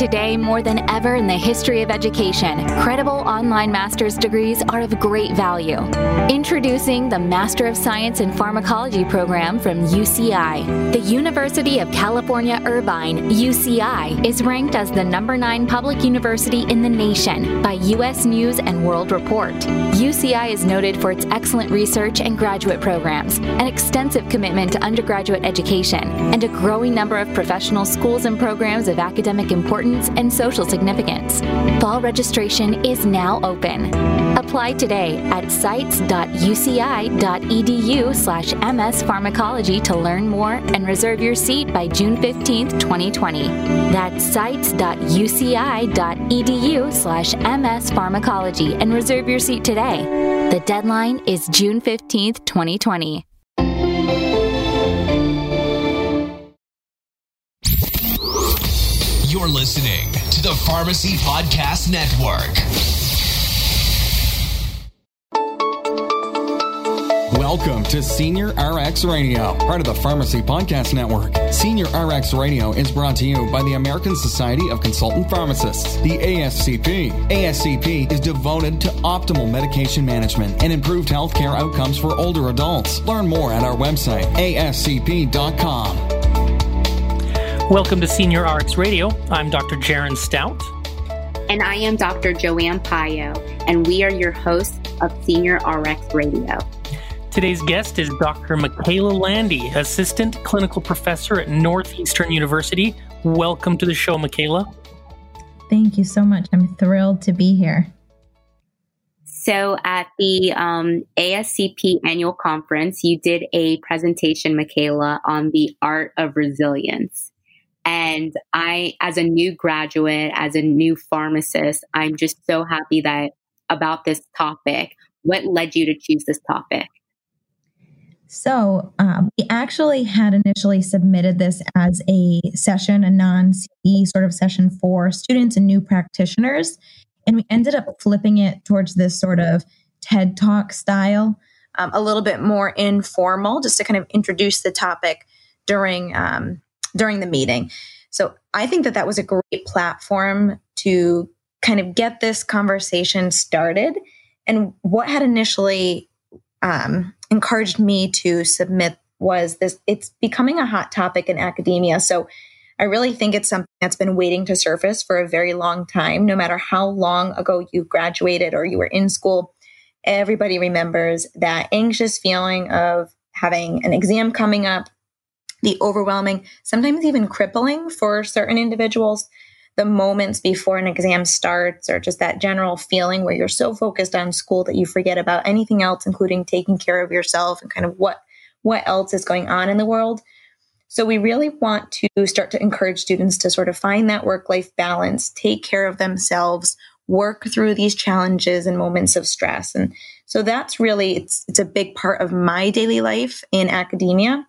Today, more than ever in the history of education, credible online master's degrees are of great value. Introducing the Master of Science in Pharmacology program from UCI. The University of California Irvine, UCI, is ranked as the number nine public university in the nation by U.S. News and World Report. UCI is noted for its excellent research and graduate programs, an extensive commitment to undergraduate education, and a growing number of professional schools and programs of academic importance and social significance. Fall registration is now open. Apply today at sites.uci.edu slash mspharmacology to learn more and reserve your seat by June 15th, 2020. That's sites.uci.edu slash mspharmacology and reserve your seat today. The deadline is June 15th, 2020. You're listening to the Pharmacy Podcast Network. Welcome to SenioRx Radio, part of the Pharmacy Podcast Network. Senior RX Radio is brought to you by the American Society of Consultant Pharmacists, the ASCP. ASCP is devoted to optimal medication management and improved healthcare outcomes for older adults. Learn more at our website, ascp.com. Welcome to SenioRx Radio. I'm Dr. Jaron Stout. And I am Dr. Joanne Payou, and we are your hosts of SenioRx Radio. Today's guest is Dr. Macayla Landi, Assistant Clinical Professor at Northeastern University. Welcome to the show, Macayla. Thank you so much. I'm thrilled to be here. So, at the um, ASCP annual conference, you did a presentation, Macayla, on the art of resilience. And I, as a new graduate, as a new pharmacist, I'm just so happy that about this topic. What led you to choose this topic? So, um, we actually had initially submitted this as a session, a non CE sort of session for students and new practitioners. And we ended up flipping it towards this sort of TED Talk style, um, a little bit more informal, just to kind of introduce the topic during um, during the meeting. So I think that that was a great platform to kind of get this conversation started. And what had initially um, encouraged me to submit was this it's becoming a hot topic in academia. So I really think it's something that's been waiting to surface for a very long time. No matter how long ago you graduated or you were in school, everybody remembers that anxious feeling of having an exam coming up, the overwhelming, sometimes even crippling for certain individuals, the moments before an exam starts, or just that general feeling where you're so focused on school that you forget about anything else, including taking care of yourself and kind of what what else is going on in the world. So we really want to start to encourage students to sort of find that work life balance, take care of themselves, work through these challenges and moments of stress. And so that's really it's it's a big part of my daily life in academia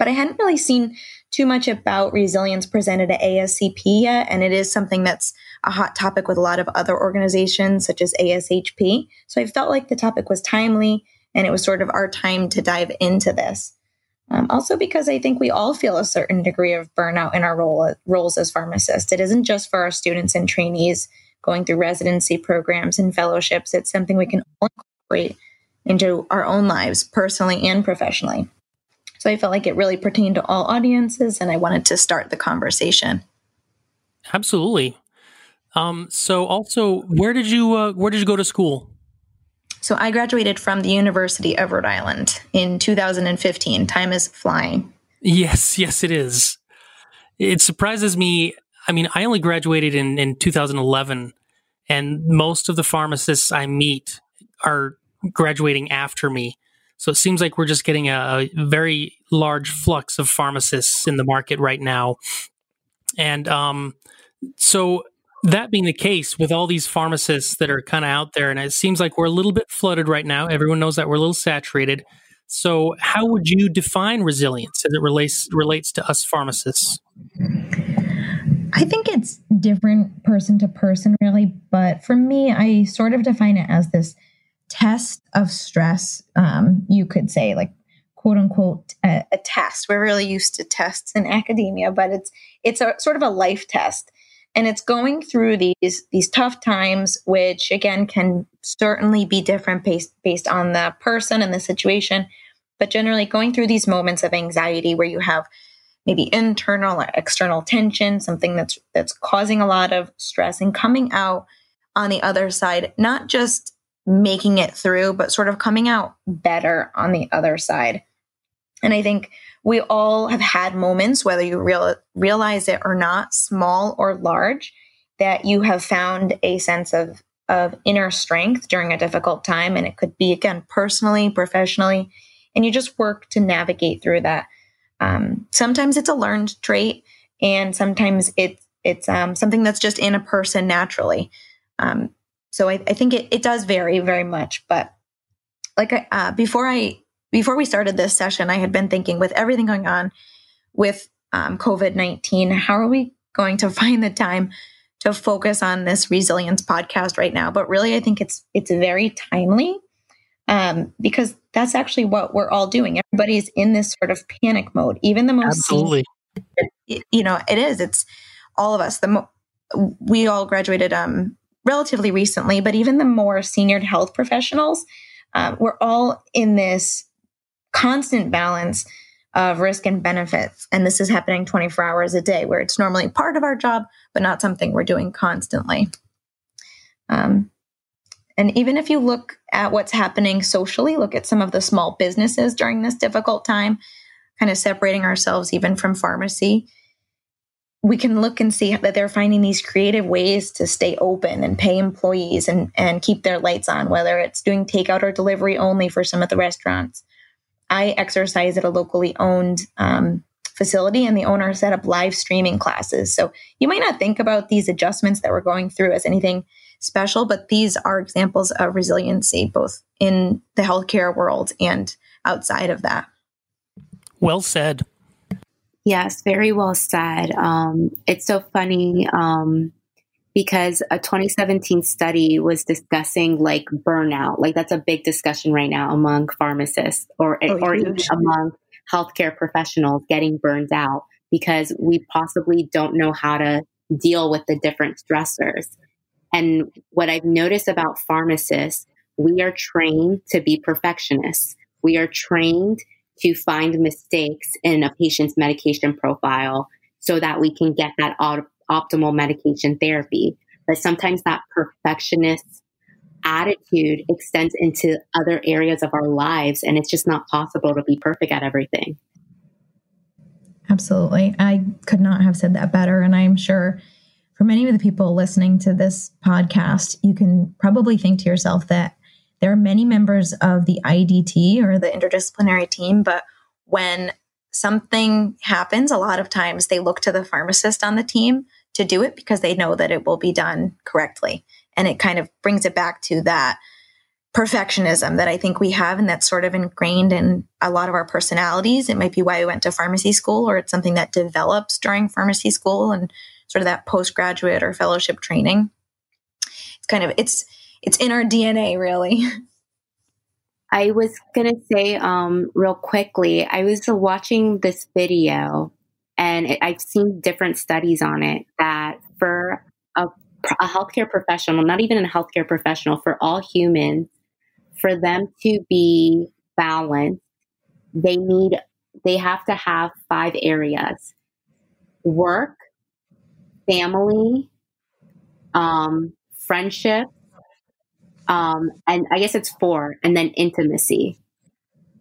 but I hadn't really seen too much about resilience presented at ASCP yet. And it is something that's a hot topic with a lot of other organizations, such as ASHP. So I felt like the topic was timely and it was sort of our time to dive into this. Um, also, because I think we all feel a certain degree of burnout in our role, roles as pharmacists. It isn't just for our students and trainees going through residency programs and fellowships, it's something we can all incorporate into our own lives, personally and professionally. So I felt like it really pertained to all audiences and I wanted to start the conversation. Absolutely. Um, so also where did you uh, where did you go to school? So I graduated from the University of Rhode Island in 2015. Time is flying. Yes, yes it is. It surprises me. I mean, I only graduated in in 2011 and most of the pharmacists I meet are graduating after me. So it seems like we're just getting a, very large flux of pharmacists in the market right now. And um, so that being the case, with all these pharmacists that are kind of out there, and it seems like we're a little bit flooded right now. Everyone knows that we're a little saturated. So, how would you define resilience as it relates relates to us pharmacists? I think it's different person to person, really. But for me, I sort of define it as this test of stress, um, you could say, like quote unquote a, a, test. We're really used to tests in academia, but it's it's a sort of a life test. and it's going through these these tough times which again can certainly be different based based on the person and the situation but generally going through these moments of anxiety where you have maybe internal or external tension something that's that's causing a lot of stress and coming out on the other side not just making it through but sort of coming out better on the other side and i think we all have had moments, whether you real, realize it or not, small or large, that you have found a sense of, of inner strength during a difficult time. And it could be, again, personally, professionally, and you just work to navigate through that. Um, sometimes it's a learned trait, and sometimes it's it's um, something that's just in a person naturally. Um, so I, I think it, it does vary very much. But like uh, before I before we started this session, I had been thinking with everything going on with um, COVID 19, how are we going to find the time to focus on this resilience podcast right now? But really, I think it's it's very timely um, because that's actually what we're all doing. Everybody's in this sort of panic mode. Even the most absolutely, senior, you know, it is. It's all of us. The mo- we all graduated um, relatively recently, but even the more senior health professionals, uh, we're all in this constant balance of risk and benefits. And this is happening 24 hours a day, where it's normally part of our job, but not something we're doing constantly. Um, and even if you look at what's happening socially, look at some of the small businesses during this difficult time, kind of separating ourselves even from pharmacy, we can look and see that they're finding these creative ways to stay open and pay employees and, and keep their lights on, whether it's doing takeout or delivery only for some of the restaurants I exercise at a locally owned um, facility, and the owner set up live streaming classes. So you might not think about these adjustments that we're going through as anything special, but these are examples of resiliency, both in the healthcare world and outside of that. Well said. Yes, very well said. Um, it's so funny. Um, because a 2017 study was discussing like burnout. Like that's a big discussion right now among pharmacists or, oh, or even among healthcare professionals getting burned out because we possibly don't know how to deal with the different stressors. And what I've noticed about pharmacists, we are trained to be perfectionists. We are trained to find mistakes in a patient's medication profile so that we can get that optimal medication therapy. But sometimes that perfectionist attitude extends into other areas of our lives, and it's just not possible to be perfect at everything. Absolutely. I could not have said that better. And I'm sure for many of the people listening to this podcast, you can probably think to yourself that there are many members of the IDT or the interdisciplinary team, but when something happens, a lot of times they look to the pharmacist on the team to do it because they know that it will be done correctly. And it kind of brings it back to that perfectionism that I think we have and that's sort of ingrained in a lot of our personalities. It might be why we went to pharmacy school or it's something that develops during pharmacy school and sort of that postgraduate or fellowship training. It's kind of it's it's in our DNA really. I was gonna say um, real quickly. I was watching this video and it, I've seen different studies on it that for a, a healthcare professional, not even a healthcare professional, for all humans, for them to be balanced, they need, they have to have five areas work, family, um, friendship, um, and I guess it's four, and then intimacy.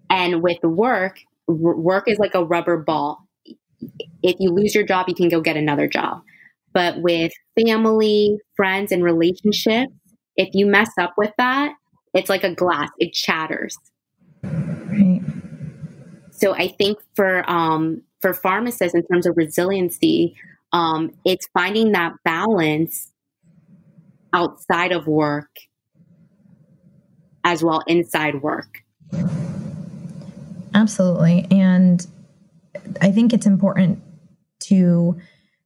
And with work, work is like a rubber ball if you lose your job, you can go get another job. But with family, friends, and relationships, if you mess up with that, it's like a glass, it shatters. Right. So I think for um, for pharmacists, in terms of resiliency, um, it's finding that balance outside of work as well inside work. Absolutely. And I think it's important to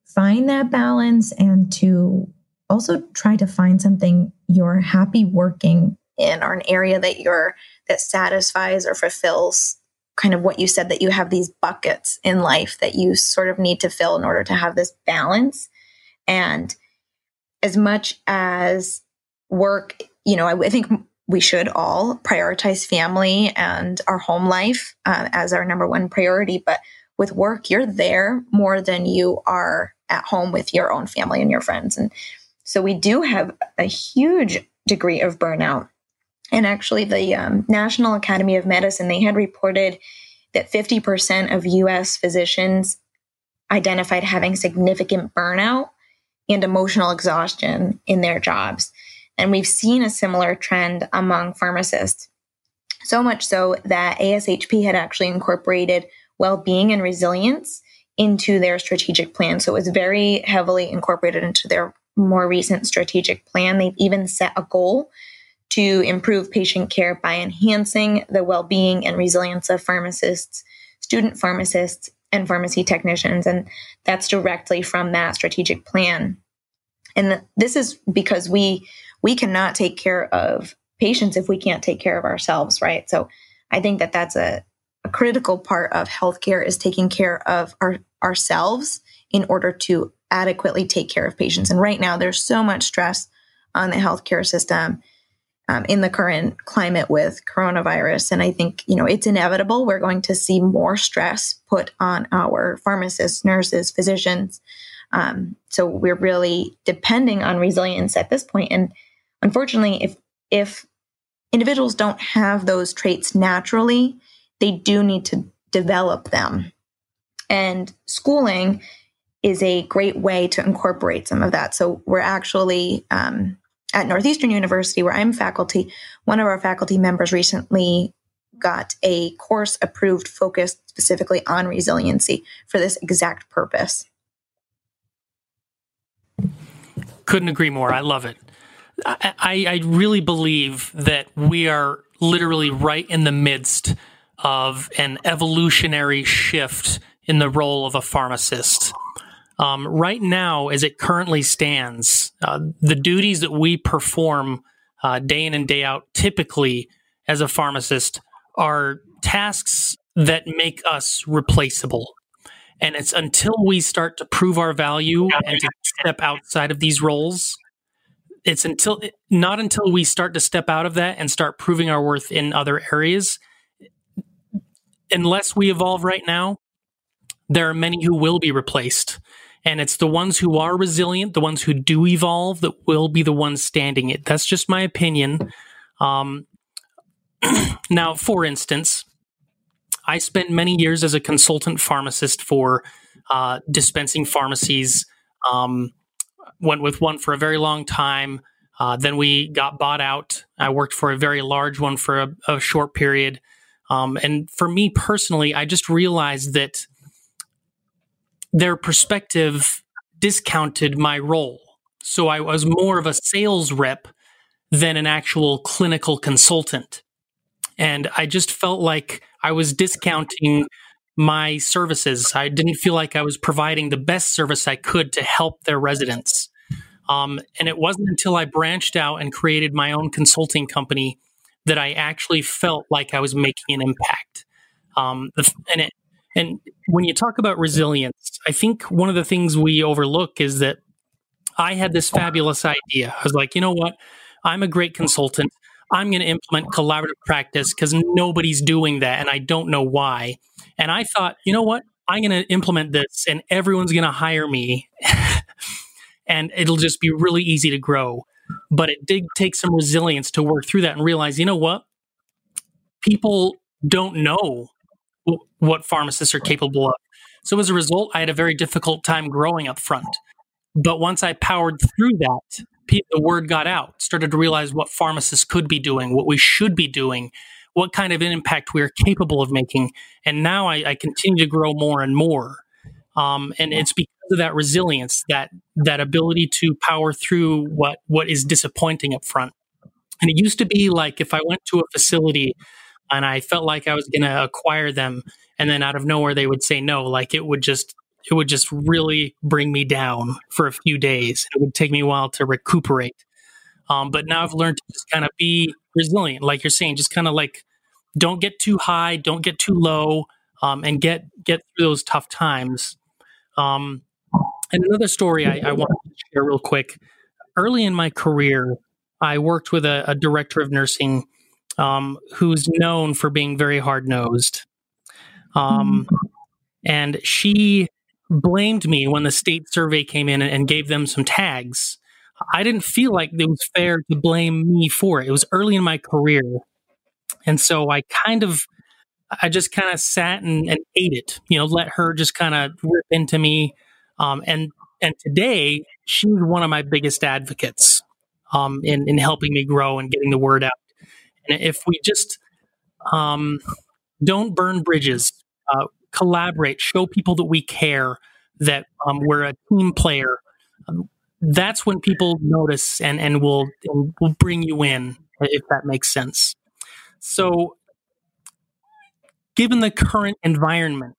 find that balance and to also try to find something you're happy working in or an area that you're that satisfies or fulfills kind of what you said that you have these buckets in life that you sort of need to fill in order to have this balance and as much as work, you know, I, I think we should all prioritize family and our home life uh, as our number one priority. But with work, you're there more than you are at home with your own family and your friends. And so we do have a huge degree of burnout. And actually, the um, National Academy of Medicine, they had reported that 50% of US physicians identified having significant burnout and emotional exhaustion in their jobs. And we've seen a similar trend among pharmacists. So much so that ASHP had actually incorporated well being and resilience into their strategic plan. So it was very heavily incorporated into their more recent strategic plan. They've even set a goal to improve patient care by enhancing the well being and resilience of pharmacists, student pharmacists, and pharmacy technicians. And that's directly from that strategic plan. And this is because we we cannot take care of patients if we can't take care of ourselves, right? So I think that that's a, a critical part of healthcare is taking care of our ourselves in order to adequately take care of patients. And right now, there's so much stress on the healthcare system um, in the current climate with coronavirus. And I think, you know, it's inevitable. We're going to see more stress put on our pharmacists, nurses, physicians. Um, so we're really depending on resilience at this point. And unfortunately, if if individuals don't have those traits naturally, they do need to develop them. And schooling is a great way to incorporate some of that. So we're actually um, at Northeastern University, where I'm faculty, one of our faculty members recently got a course approved focused specifically on resiliency for this exact purpose. Couldn't agree more. I love it. I, I really believe that we are literally right in the midst of an evolutionary shift in the role of a pharmacist. Um, right now, as it currently stands, uh, the duties that we perform uh, day in and day out, typically as a pharmacist, are tasks that make us replaceable. And it's until we start to prove our value and to step outside of these roles it's until not until we start to step out of that and start proving our worth in other areas. Unless we evolve right now there are many who will be replaced. And it's the ones who are resilient the ones who do evolve that will be the ones standing it. That's just my opinion. Um, now for instance i spent many years as a consultant pharmacist for uh, dispensing pharmacies um, went with one for a very long time. Uh, then we got bought out. I worked for a very large one for a, a short period. Um, and for me personally, I just realized that their perspective discounted my role. So I was more of a sales rep than an actual clinical consultant. And I just felt like I was discounting my services. I didn't feel like I was providing the best service I could to help their residents. Um, and it wasn't until I branched out and created my own consulting company that I actually felt like I was making an impact. Um, and it, and when you talk about resilience, I think one of the things we overlook is that I had this fabulous idea. I was like, you know what? I'm a great consultant. I'm going to implement collaborative practice because nobody's doing that and I don't know why. And I thought, you know what? I'm going to implement this and everyone's going to hire me. and it'll just be really easy to grow. But it did take some resilience to work through that and realize, you know what? People don't know what pharmacists are capable of. So as a result, I had a very difficult time growing up front. But once I powered through that, the word got out, started to realize what pharmacists could be doing, what we should be doing, what kind of an impact we are capable of making. And now I, I continue to grow more and more. Um, and it's because of that resilience, that that ability to power through what what is disappointing up front. And it used to be like if I went to a facility and I felt like I was going to acquire them, and then out of nowhere they would say no, like it would just it would just really bring me down for a few days. It would take me a while to recuperate. Um, but now I've learned to just kind of be resilient, like you're saying, just kind of like don't get too high, don't get too low, um, and get get through those tough times. Um, and another story I, I want to share real quick. early in my career, I worked with a, a director of nursing um, who's known for being very hard nosed. Um, and she blamed me when the state survey came in and gave them some tags. I didn't feel like it was fair to blame me for it. It was early in my career. And so I kind of, I just kind of sat and, and, ate it, you know, let her just kind of rip into me. Um, and, and today she's one of my biggest advocates um, in, in helping me grow and getting the word out. And if we just um, don't burn bridges, uh, collaborate, show people that we care, that um, we're a team player, um, that's when people notice and, and will and will bring you in, if that makes sense. So, given the current environment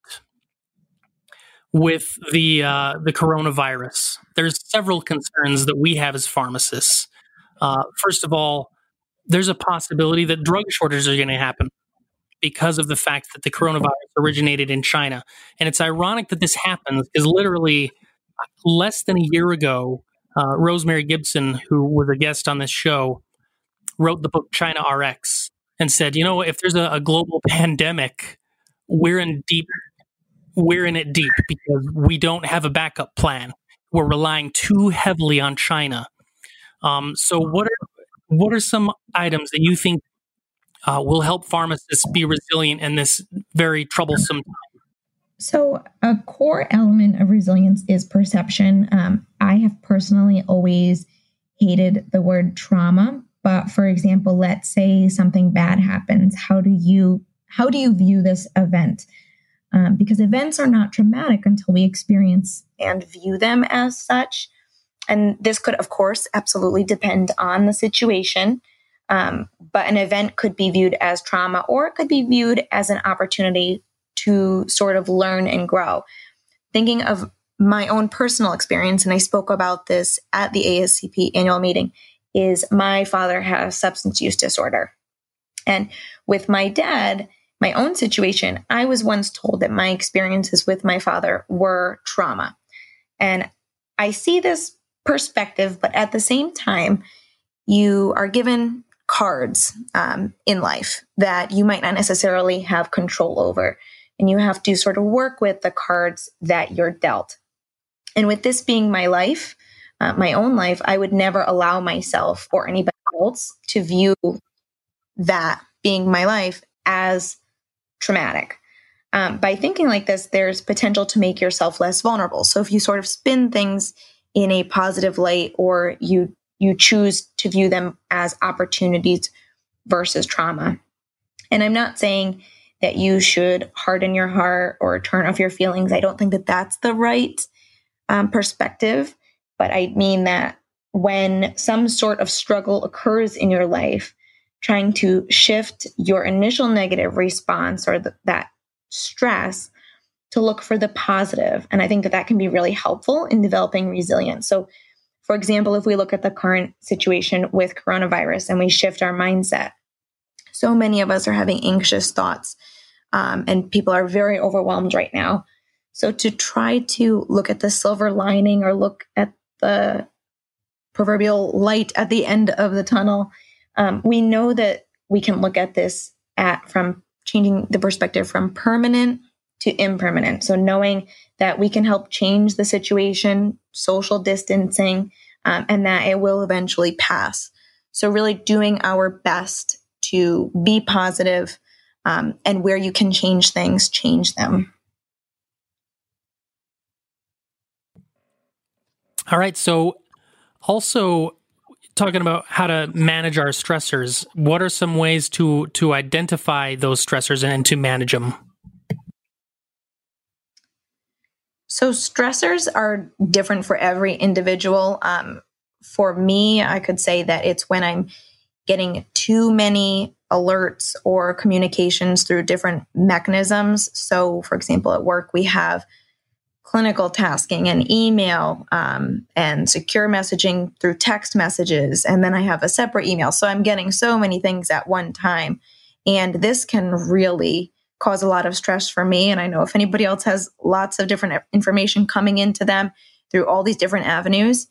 with the uh, the coronavirus, there's several concerns that we have as pharmacists. Uh, first of all, there's a possibility that drug shortages are going to happen because of the fact that the coronavirus originated in China. And it's ironic that this happens because literally less than a year ago, uh, Rosemary Gibson, who was a guest on this show, wrote the book China RX and said, you know, if there's a, a global pandemic, we're in deep, we're in it deep because we don't have a backup plan. We're relying too heavily on China. Um, so, what are what are some items that you think uh, will help pharmacists be resilient in this very troublesome time? So, a core element of resilience is perception. Um, I have personally always hated the word trauma, but for example, let's say something bad happens. How do you how do you view this event? Um, because events are not traumatic until we experience and view them as such. And this could, of course, absolutely depend on the situation. Um, but an event could be viewed as trauma or it could be viewed as an opportunity to sort of learn and grow. Thinking of my own personal experience, and I spoke about this at the ASCP annual meeting, is my father has substance use disorder. And with my dad, my own situation, I was once told that my experiences with my father were trauma. And I see this perspective, but at the same time, you are given cards um, in life that you might not necessarily have control over. And you have to sort of work with the cards that you're dealt. And with this being my life, uh, my own life, I would never allow myself or anybody else to view that being my life as traumatic. Um, by thinking like this, there's potential to make yourself less vulnerable. So if you sort of spin things in a positive light or you you choose to view them as opportunities versus trauma. And I'm not saying that you should harden your heart or turn off your feelings. I don't think that that's the right um, perspective. But I mean that when some sort of struggle occurs in your life, trying to shift your initial negative response or the, that stress to look for the positive. And I think that that can be really helpful in developing resilience. So, for example, if we look at the current situation with coronavirus and we shift our mindset, so many of us are having anxious thoughts um, and people are very overwhelmed right now. So, to try to look at the silver lining or look at the proverbial light at the end of the tunnel, um, we know that we can look at this at from changing the perspective from permanent to impermanent. So knowing that we can help change the situation, social distancing, um, and that it will eventually pass. So really doing our best to be positive, um, and where you can change things, change them. All right. So also talking about how to manage our stressors, what are some ways to to identify those stressors and to manage them? So, stressors are different for every individual. Um, for me, I could say that it's when I'm getting too many alerts or communications through different mechanisms. So, for example, at work, we have clinical tasking and email um, and secure messaging through text messages. And then I have a separate email. So, I'm getting so many things at one time. And this can really cause a lot of stress for me. And I know if anybody else has lots of different information coming into them through all these different avenues,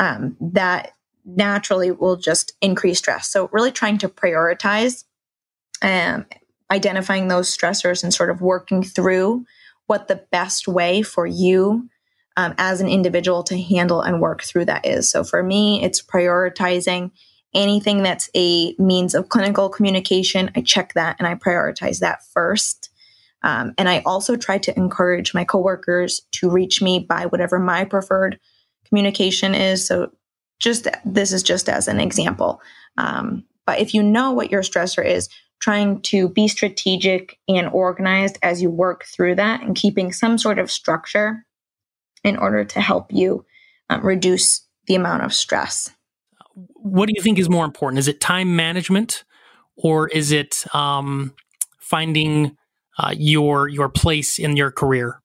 um, that naturally will just increase stress. So, really trying to prioritize um, identifying those stressors and sort of working through what the best way for you um, as an individual to handle and work through that is. So, for me, it's prioritizing anything that's a means of clinical communication. I check that and I prioritize that first. Um, and I also try to encourage my coworkers to reach me by whatever my preferred communication is. So, just this is just as an example. Um, but if you know what your stressor is, trying to be strategic and organized as you work through that and keeping some sort of structure in order to help you um, reduce the amount of stress. What do you think is more important? Is it time management or is it um, finding uh, your your place in your career?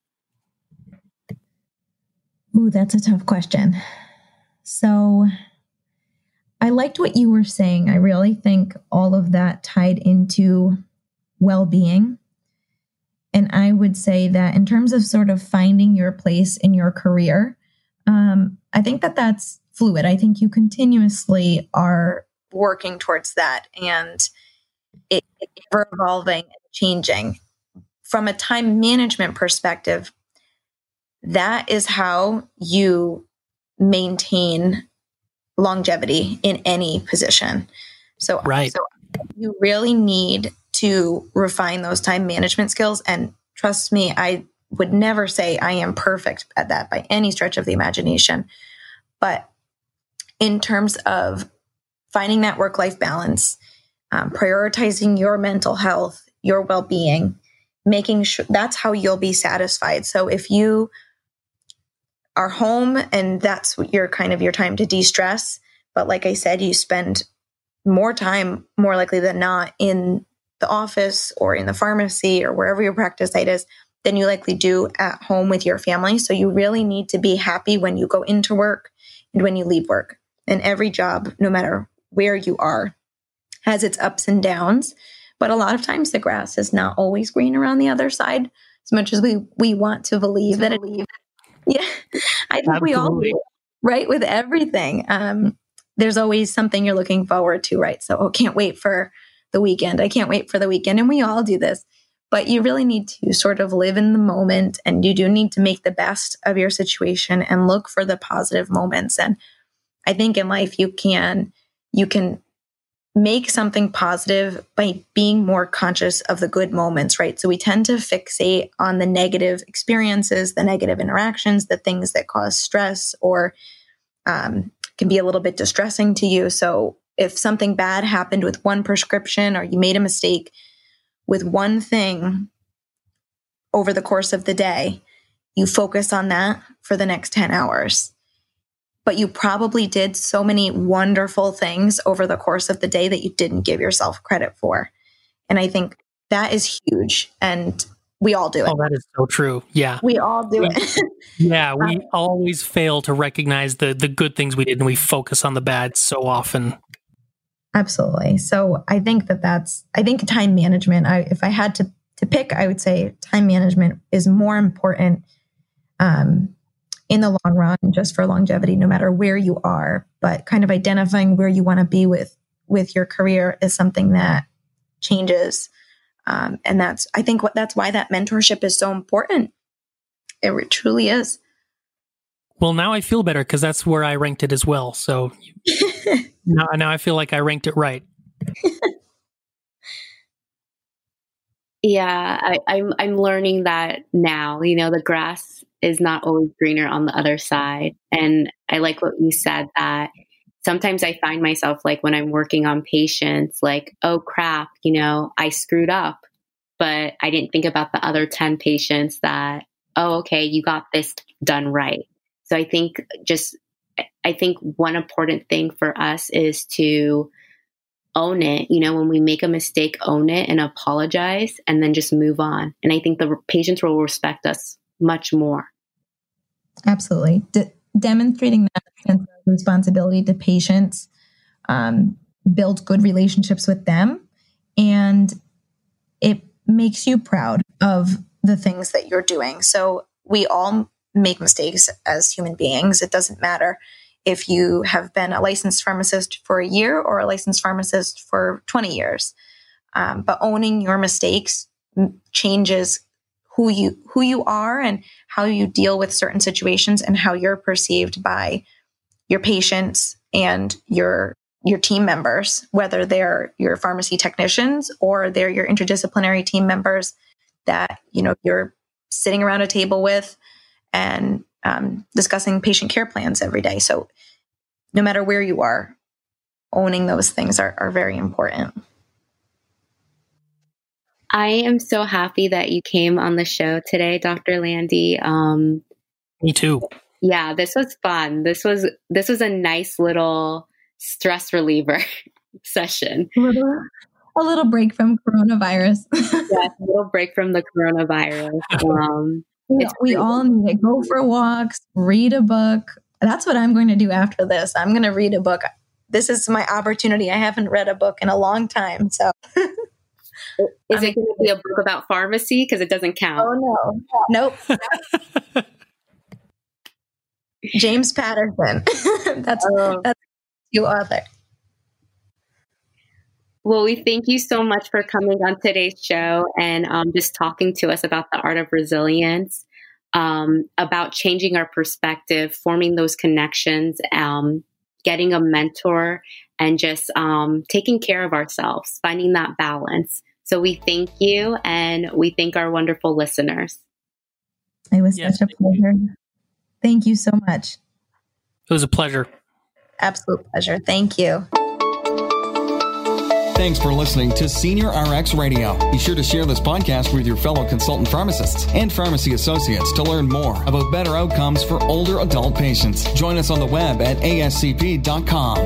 Ooh, that's a tough question. So I liked what you were saying. I really think all of that tied into well being. And I would say that in terms of sort of finding your place in your career, um, I think that that's fluid. I think you continuously are working towards that and it, ever evolving and changing. From a time management perspective, that is how you maintain longevity in any position. So, right. so you really need to refine those time management skills. And trust me, I would never say I am perfect at that by any stretch of the imagination. But in terms of finding that work life balance, um, prioritizing your mental health, your well being, making sure that's how you'll be satisfied. So if you are home and that's your kind of your time to de-stress but like i said you spend more time more likely than not in the office or in the pharmacy or wherever your practice site is than you likely do at home with your family so you really need to be happy when you go into work and when you leave work and every job no matter where you are has its ups and downs but a lot of times the grass is not always green around the other side as much as we we want to believe that it yeah, I think Absolutely. we all do, right with everything. Um, there's always something you're looking forward to, right? So, oh, can't wait for the weekend. I can't wait for the weekend, and we all do this. But you really need to sort of live in the moment, and you do need to make the best of your situation and look for the positive moments. And I think in life you can you can make something positive by being more conscious of the good moments, right? So we tend to fixate on the negative experiences, the negative interactions, the things that cause stress or um, can be a little bit distressing to you. So if something bad happened with one prescription or you made a mistake with one thing over the course of the day, you focus on that for the next 10 hours but you probably did so many wonderful things over the course of the day that you didn't give yourself credit for. And I think that is huge. And we all do it. Oh, that is so true. Yeah. We all do it. yeah. We um, always fail to recognize the, the good things we did and we focus on the bad so often. Absolutely. So I think that that's, I think time management, I, if I had to, to pick, I would say time management is more important um, in the long run just for longevity no matter where you are but kind of identifying where you want to be with with your career is something that changes. Um, and that's i think what that's why that mentorship is so important. It truly is. Well now i feel better because that's where i ranked it as well so now, now i feel like i ranked it right. Yeah I, I'm, I'm learning that now you know the grass is not always greener on the other side. And I like what you said that sometimes I find myself like when I'm working on patients, like, oh crap, you know, I screwed up, but I didn't think about the other 10 patients that, oh, okay, you got this done right. So I think just, I think one important thing for us is to own it. You know, when we make a mistake, own it and apologize and then just move on. And I think the patients will respect us much more. Absolutely. De- demonstrating that sense of responsibility to patients um, builds good relationships with them and it makes you proud of the things that you're doing. So we all make mistakes as human beings. It doesn't matter if you have been a licensed pharmacist for a year or a licensed pharmacist for 20 years. Um, but owning your mistakes changes who you who you are and how you deal with certain situations and how you're perceived by your patients and your your team members whether they're your pharmacy technicians or they're your interdisciplinary team members that you know you're sitting around a table with and um, discussing patient care plans every day. So no matter where you are owning those things are, are very important I am so happy that you came on the show today, Dr. Landi. Um, Me too. Yeah, this was fun. This was this was a nice little stress reliever session. A little, a little break from coronavirus. yeah, a little break from the coronavirus. Um, yeah, we all need to go for walks, read a book. That's what I'm going to do after this. I'm going to read a book. This is my opportunity. I haven't read a book in a long time, so Is it going to be a book about pharmacy? Because it doesn't count. Oh, no. Nope. James Patterson. that's, oh. that's you author. Well, we thank you so much for coming on today's show and um, just talking to us about the art of resilience, um, about changing our perspective, forming those connections, um, getting a mentor, and just um, taking care of ourselves, finding that balance. So we thank you and we thank our wonderful listeners. It was yes, such a pleasure. You. Thank you so much. It was a pleasure. Absolute pleasure. Thank you. Thanks for listening to SenioRx Radio. Be sure to share this podcast with your fellow consultant pharmacists and pharmacy associates to learn more about better outcomes for older adult patients. Join us on the web at ascp.com.